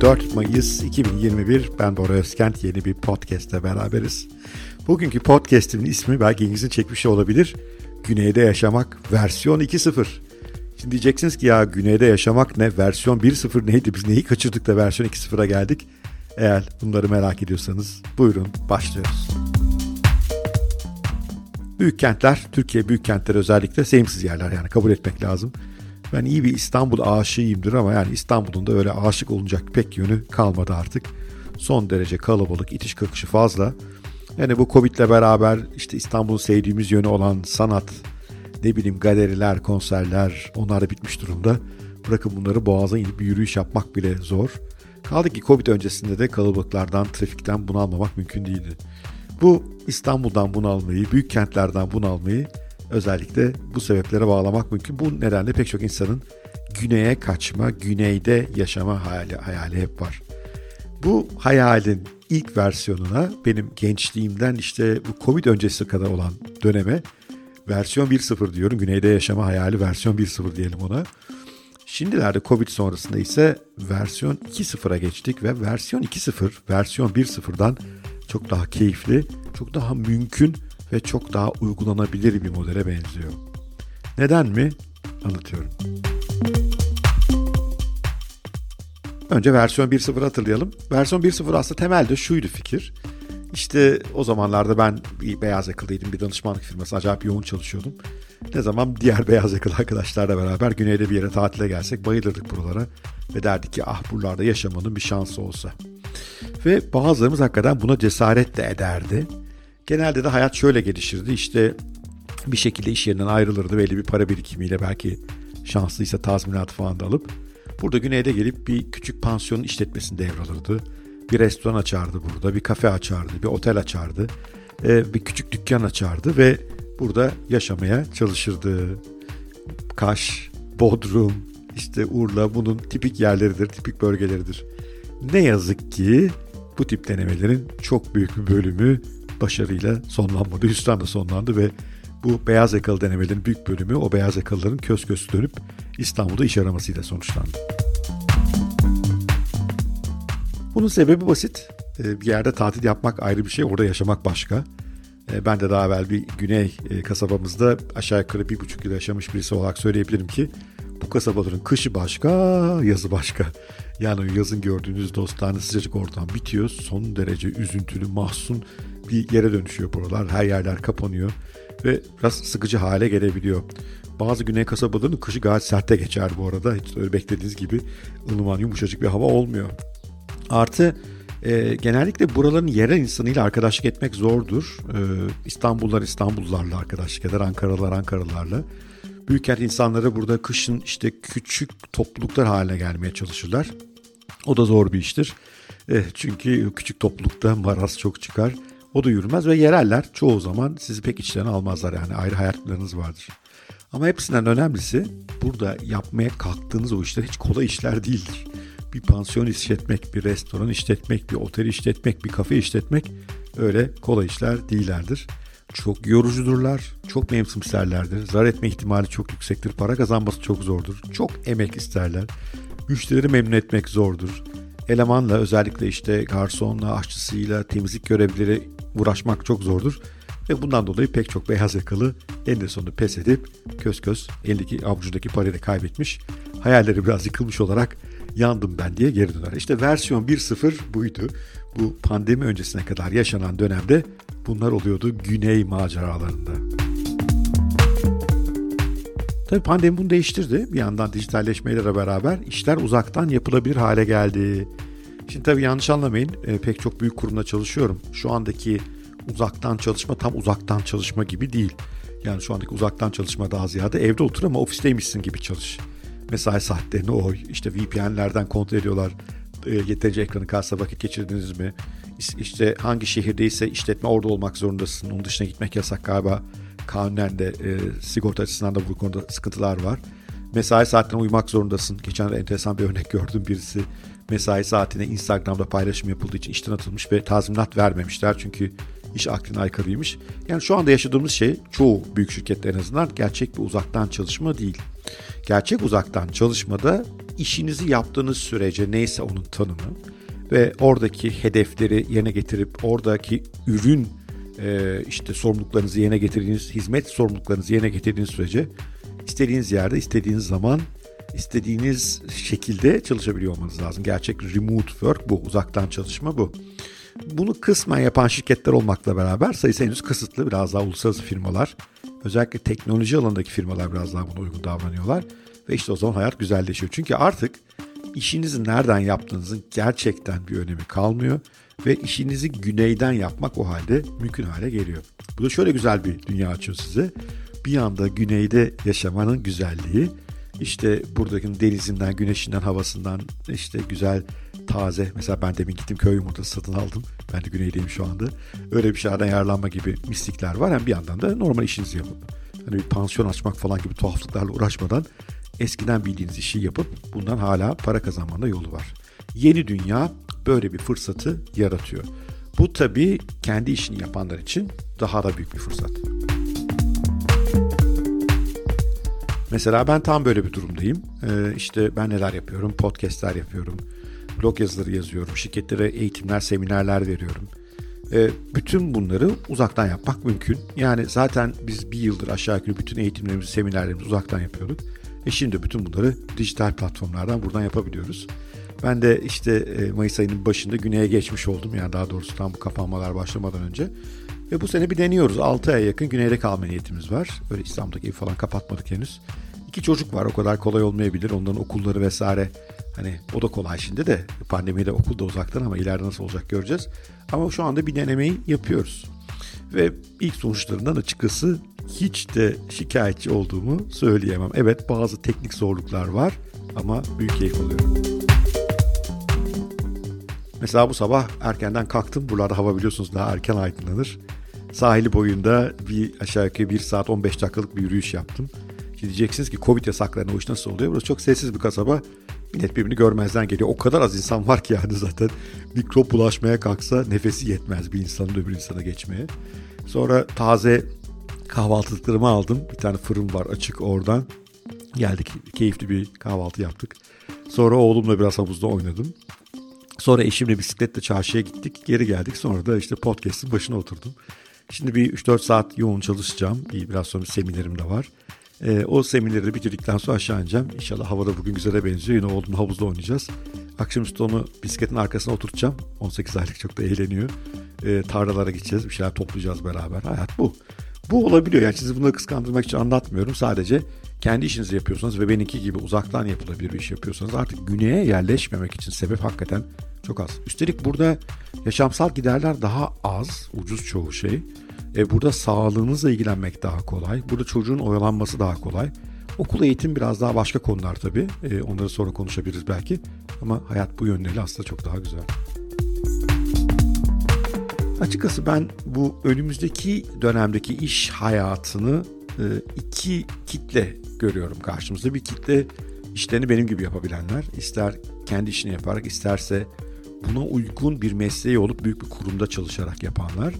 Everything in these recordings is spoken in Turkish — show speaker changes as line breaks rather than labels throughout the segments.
4 Mayıs 2021 ben Bora Özkent yeni bir podcast'te beraberiz. Bugünkü podcast'imin ismi belki ilginizi çekmiş olabilir. Güneyde Yaşamak versiyon 2.0. Şimdi diyeceksiniz ki ya Güneyde Yaşamak ne? Versiyon 1.0 neydi? Biz neyi kaçırdık da versiyon 2.0'a geldik? Eğer bunları merak ediyorsanız buyurun başlıyoruz. Büyük kentler, Türkiye büyük kentleri özellikle sevimsiz yerler yani kabul etmek lazım. Ben iyi bir İstanbul aşığıyımdır ama yani İstanbul'un da öyle aşık olunacak pek yönü kalmadı artık. Son derece kalabalık, itiş kakışı fazla. Yani bu Covid'le beraber işte İstanbul'un sevdiğimiz yönü olan sanat, ne bileyim galeriler, konserler onlar da bitmiş durumda. Bırakın bunları boğaza inip bir yürüyüş yapmak bile zor. Kaldı ki Covid öncesinde de kalabalıklardan, trafikten bunalmamak mümkün değildi. Bu İstanbul'dan bunalmayı, büyük kentlerden bunalmayı özellikle bu sebeplere bağlamak mümkün. Bu nedenle pek çok insanın güneye kaçma, güneyde yaşama hayali, hayali hep var. Bu hayalin ilk versiyonuna benim gençliğimden işte bu Covid öncesi kadar olan döneme versiyon 1.0 diyorum. Güneyde yaşama hayali versiyon 1.0 diyelim ona. Şimdilerde Covid sonrasında ise versiyon 2.0'a geçtik ve versiyon 2.0 versiyon 1.0'dan çok daha keyifli, çok daha mümkün ve çok daha uygulanabilir bir modele benziyor. Neden mi? Anlatıyorum. Önce versiyon 1.0 hatırlayalım. Versiyon 1.0 aslında temelde şuydu fikir. İşte o zamanlarda ben bir beyaz yakalıydım. Bir danışmanlık firması acayip yoğun çalışıyordum. Ne zaman diğer beyaz yakalı arkadaşlarla beraber güneyde bir yere tatile gelsek bayılırdık buralara. Ve derdik ki ah buralarda yaşamanın bir şansı olsa. Ve bazılarımız hakikaten buna cesaret de ederdi. Genelde de hayat şöyle gelişirdi. İşte bir şekilde iş yerinden ayrılırdı belli bir para birikimiyle belki şanslıysa tazminat falan da alıp burada güneyde gelip bir küçük pansiyon işletmesini devralırdı. Bir restoran açardı burada, bir kafe açardı, bir otel açardı, e, bir küçük dükkan açardı ve burada yaşamaya çalışırdı. Kaş, Bodrum, işte Urla bunun tipik yerleridir, tipik bölgeleridir. Ne yazık ki bu tip denemelerin çok büyük bir bölümü başarıyla sonlanmadı. Hüsranla sonlandı ve bu beyaz yakalı denemelerin büyük bölümü o beyaz yakalıların köz köz dönüp İstanbul'da iş aramasıyla sonuçlandı. Bunun sebebi basit. Ee, bir yerde tatil yapmak ayrı bir şey, orada yaşamak başka. Ee, ben de daha evvel bir güney e, kasabamızda aşağı yukarı bir buçuk yıl yaşamış birisi olarak söyleyebilirim ki bu kasabaların kışı başka, yazı başka. Yani yazın gördüğünüz dostane sıcacık ortam bitiyor. Son derece üzüntülü, mahzun bir yere dönüşüyor buralar. Her yerler kapanıyor ve biraz sıkıcı hale gelebiliyor. Bazı güney kasabalarının kışı gayet sertte geçer bu arada. Hiç öyle beklediğiniz gibi ılıman yumuşacık bir hava olmuyor. Artı e, genellikle buraların yerel insanıyla arkadaşlık etmek zordur. E, İstanbullular İstanbullularla arkadaşlık eder, Ankaralılar Ankaralılarla. Büyükkent insanları burada kışın işte küçük topluluklar haline gelmeye çalışırlar. O da zor bir iştir. E, çünkü küçük toplulukta maraz çok çıkar. O da yürümez ve yereller çoğu zaman sizi pek içlerine almazlar yani ayrı hayatlarınız vardır. Ama hepsinden önemlisi burada yapmaya kalktığınız o işler hiç kolay işler değildir. Bir pansiyon işletmek, bir restoran işletmek, bir otel işletmek, bir kafe işletmek öyle kolay işler değillerdir. Çok yorucudurlar, çok mevsimserlerdir, zarar etme ihtimali çok yüksektir, para kazanması çok zordur, çok emek isterler. Müşterileri memnun etmek zordur. Elemanla özellikle işte garsonla, aşçısıyla, temizlik görevlileri uğraşmak çok zordur. Ve bundan dolayı pek çok beyaz yakalı eninde sonunda pes edip köz köz elindeki avucundaki parayı da kaybetmiş. Hayalleri biraz yıkılmış olarak yandım ben diye geri döner. İşte versiyon 1.0 buydu. Bu pandemi öncesine kadar yaşanan dönemde bunlar oluyordu güney maceralarında. Tabii pandemi bunu değiştirdi. Bir yandan dijitalleşmeyle beraber işler uzaktan yapılabilir hale geldi. Şimdi tabii yanlış anlamayın. E, pek çok büyük kurumda çalışıyorum. Şu andaki uzaktan çalışma tam uzaktan çalışma gibi değil. Yani şu andaki uzaktan çalışma daha ziyade evde otur ama ofisteymişsin gibi çalış. Mesai saatlerini o işte VPN'lerden kontrol ediyorlar. E, yeterince ekranı karşısında vakit geçirdiniz mi? İşte hangi şehirdeyse işletme orada olmak zorundasın. Onun dışına gitmek yasak galiba. Kanunen de e, sigorta açısından da bu konuda sıkıntılar var. Mesai saatlerine uymak zorundasın. Geçen enteresan bir örnek gördüm. Birisi mesai saatine Instagram'da paylaşım yapıldığı için işten atılmış ve tazminat vermemişler. Çünkü iş aklına aykırıymış. Yani şu anda yaşadığımız şey çoğu büyük şirkette en azından gerçek bir uzaktan çalışma değil. Gerçek uzaktan çalışmada işinizi yaptığınız sürece neyse onun tanımı ve oradaki hedefleri yerine getirip oradaki ürün işte sorumluluklarınızı yerine getirdiğiniz, hizmet sorumluluklarınızı yerine getirdiğiniz sürece istediğiniz yerde, istediğiniz zaman, istediğiniz şekilde çalışabiliyor olmanız lazım. Gerçek remote work bu, uzaktan çalışma bu. Bunu kısmen yapan şirketler olmakla beraber sayısı henüz kısıtlı. Biraz daha uluslararası firmalar, özellikle teknoloji alanındaki firmalar biraz daha buna uygun davranıyorlar. Ve işte o zaman hayat güzelleşiyor. Çünkü artık işinizi nereden yaptığınızın gerçekten bir önemi kalmıyor ve işinizi güneyden yapmak o halde mümkün hale geliyor. Bu da şöyle güzel bir dünya açıyor size. Bir yanda güneyde yaşamanın güzelliği, işte buradaki denizinden, güneşinden, havasından, işte güzel, taze. Mesela ben demin gittim köy yumurtası satın aldım. Ben de güneydeyim şu anda. Öyle bir şeylerden yararlanma gibi mistikler var. Hem bir yandan da normal işinizi yapıp, hani bir pansiyon açmak falan gibi tuhaflıklarla uğraşmadan eskiden bildiğiniz işi yapıp bundan hala para kazanmanın yolu var. Yeni dünya böyle bir fırsatı yaratıyor. Bu tabii kendi işini yapanlar için daha da büyük bir fırsat. Mesela ben tam böyle bir durumdayım. Ee, işte ben neler yapıyorum? Podcastler yapıyorum. Blog yazıları yazıyorum. Şirketlere eğitimler, seminerler veriyorum. Ee, bütün bunları uzaktan yapmak mümkün. Yani zaten biz bir yıldır aşağı yukarı bütün eğitimlerimizi, seminerlerimizi uzaktan yapıyorduk. E şimdi bütün bunları dijital platformlardan buradan yapabiliyoruz. Ben de işte e, Mayıs ayının başında güneye geçmiş oldum. Yani daha doğrusu tam bu kapanmalar başlamadan önce. Ve bu sene bir deniyoruz. 6 aya yakın güneyde kalma niyetimiz var. Böyle İstanbul'daki evi falan kapatmadık henüz. İki çocuk var o kadar kolay olmayabilir. Onların okulları vesaire. Hani o da kolay şimdi de. Pandemide okulda uzaktan ama ileride nasıl olacak göreceğiz. Ama şu anda bir denemeyi yapıyoruz. Ve ilk sonuçlarından açıkçası hiç de şikayetçi olduğumu söyleyemem. Evet bazı teknik zorluklar var ama büyük keyif alıyorum. Mesela bu sabah erkenden kalktım. Buralarda hava biliyorsunuz daha erken aydınlanır. Sahili boyunda bir aşağı yukarı 1 saat 15 dakikalık bir yürüyüş yaptım. Şimdi diyeceksiniz ki Covid yasaklarına o iş nasıl oluyor? Burası çok sessiz bir kasaba. Millet birbirini görmezden geliyor. O kadar az insan var ki yani zaten mikrop bulaşmaya kalksa nefesi yetmez bir insanın öbür insana geçmeye. Sonra taze kahvaltılıklarımı aldım. Bir tane fırın var açık oradan. Geldik keyifli bir kahvaltı yaptık. Sonra oğlumla biraz havuzda oynadım. Sonra eşimle bisikletle çarşıya gittik. Geri geldik. Sonra da işte podcast'ın başına oturdum. Şimdi bir 3-4 saat yoğun çalışacağım. Bir, biraz sonra bir seminerim de var. E, o semineri bitirdikten sonra aşağı ineceğim. İnşallah havada bugün güzele benziyor. Yine oğlumla havuzda oynayacağız. Akşamüstü onu bisikletin arkasına oturtacağım. 18 aylık çok da eğleniyor. E, tarlalara gideceğiz. Bir şeyler toplayacağız beraber. Hayat bu. Bu olabiliyor. Yani sizi bunları kıskandırmak için anlatmıyorum. Sadece kendi işinizi yapıyorsanız ve benimki gibi uzaktan yapılabilir bir iş yapıyorsanız artık güneye yerleşmemek için sebep hakikaten çok az. Üstelik burada yaşamsal giderler daha az, ucuz çoğu şey. E, burada sağlığınızla ilgilenmek daha kolay. Burada çocuğun oyalanması daha kolay. Okul eğitim biraz daha başka konular tabii. E, onları sonra konuşabiliriz belki. Ama hayat bu yönleriyle aslında çok daha güzel. Açıkçası ben bu önümüzdeki dönemdeki iş hayatını e, iki kitle görüyorum karşımızda. Bir kitle işlerini benim gibi yapabilenler. ister kendi işini yaparak isterse buna uygun bir mesleği olup büyük bir kurumda çalışarak yapanlar.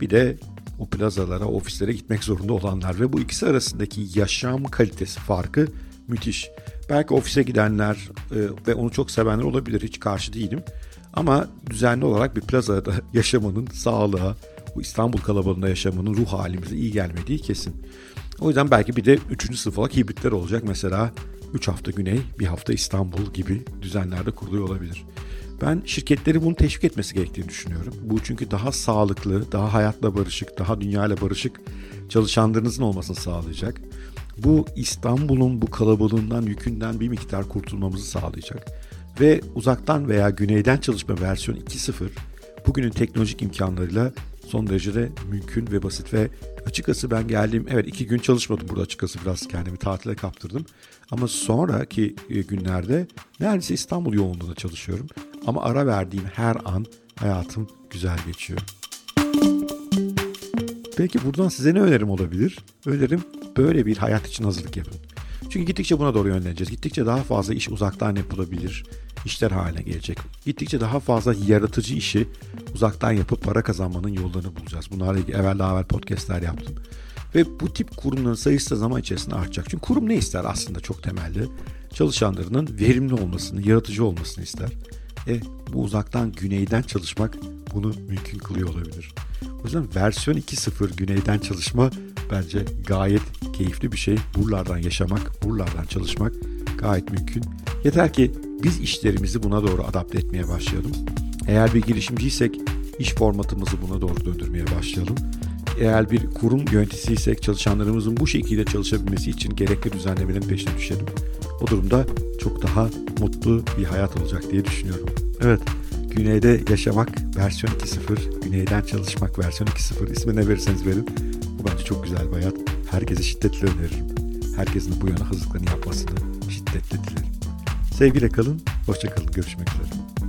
Bir de o plazalara, ofislere gitmek zorunda olanlar ve bu ikisi arasındaki yaşam kalitesi farkı müthiş. Belki ofise gidenler e, ve onu çok sevenler olabilir. Hiç karşı değilim. Ama düzenli olarak bir plazada yaşamanın sağlığa, bu İstanbul kalabalığında yaşamanın ruh halimize iyi gelmediği kesin. O yüzden belki bir de 3. sınıf olarak hibritler olacak. Mesela 3 hafta Güney, bir hafta İstanbul gibi düzenlerde kuruluyor olabilir. Ben şirketleri bunu teşvik etmesi gerektiğini düşünüyorum. Bu çünkü daha sağlıklı, daha hayatla barışık, daha dünyayla barışık çalışanlarınızın olmasını sağlayacak. Bu İstanbul'un bu kalabalığından, yükünden bir miktar kurtulmamızı sağlayacak. Ve uzaktan veya güneyden çalışma versiyon 2.0 bugünün teknolojik imkanlarıyla son derece de mümkün ve basit ve açıkçası ben geldiğim evet iki gün çalışmadım burada açıkçası biraz kendimi tatile kaptırdım. Ama sonraki e, günlerde neredeyse İstanbul yoğunluğunda çalışıyorum. Ama ara verdiğim her an hayatım güzel geçiyor. Peki buradan size ne önerim olabilir? Önerim böyle bir hayat için hazırlık yapın. Çünkü gittikçe buna doğru yönleneceğiz. Gittikçe daha fazla iş uzaktan yapılabilir işler haline gelecek. Gittikçe daha fazla yaratıcı işi uzaktan yapıp para kazanmanın yollarını bulacağız. Bunlarla ilgili evvel daha evvel podcastler yaptım. Ve bu tip kurumların sayısı da zaman içerisinde artacak. Çünkü kurum ne ister aslında çok temelde? çalışanlarının verimli olmasını, yaratıcı olmasını ister. E bu uzaktan güneyden çalışmak bunu mümkün kılıyor olabilir. O yüzden versiyon 2.0 güneyden çalışma bence gayet keyifli bir şey. Buralardan yaşamak, buralardan çalışmak gayet mümkün. Yeter ki biz işlerimizi buna doğru adapte etmeye başlayalım. Eğer bir girişimciysek iş formatımızı buna doğru döndürmeye başlayalım. Eğer bir kurum yöneticisiysek çalışanlarımızın bu şekilde çalışabilmesi için gerekli düzenlemelerin peşine düşelim. O durumda çok daha mutlu bir hayat olacak diye düşünüyorum. Evet, Güneyde yaşamak versiyon 2.0, Güneyden çalışmak versiyon 2.0 ismi ne verirseniz verin. Bu bence çok güzel bir hayat. Herkese şiddetle öneririm. Herkesin bu yana hazırlıklarını yapmasını şiddetle dilerim. Sevgiyle kalın, hoşça kalın, görüşmek üzere.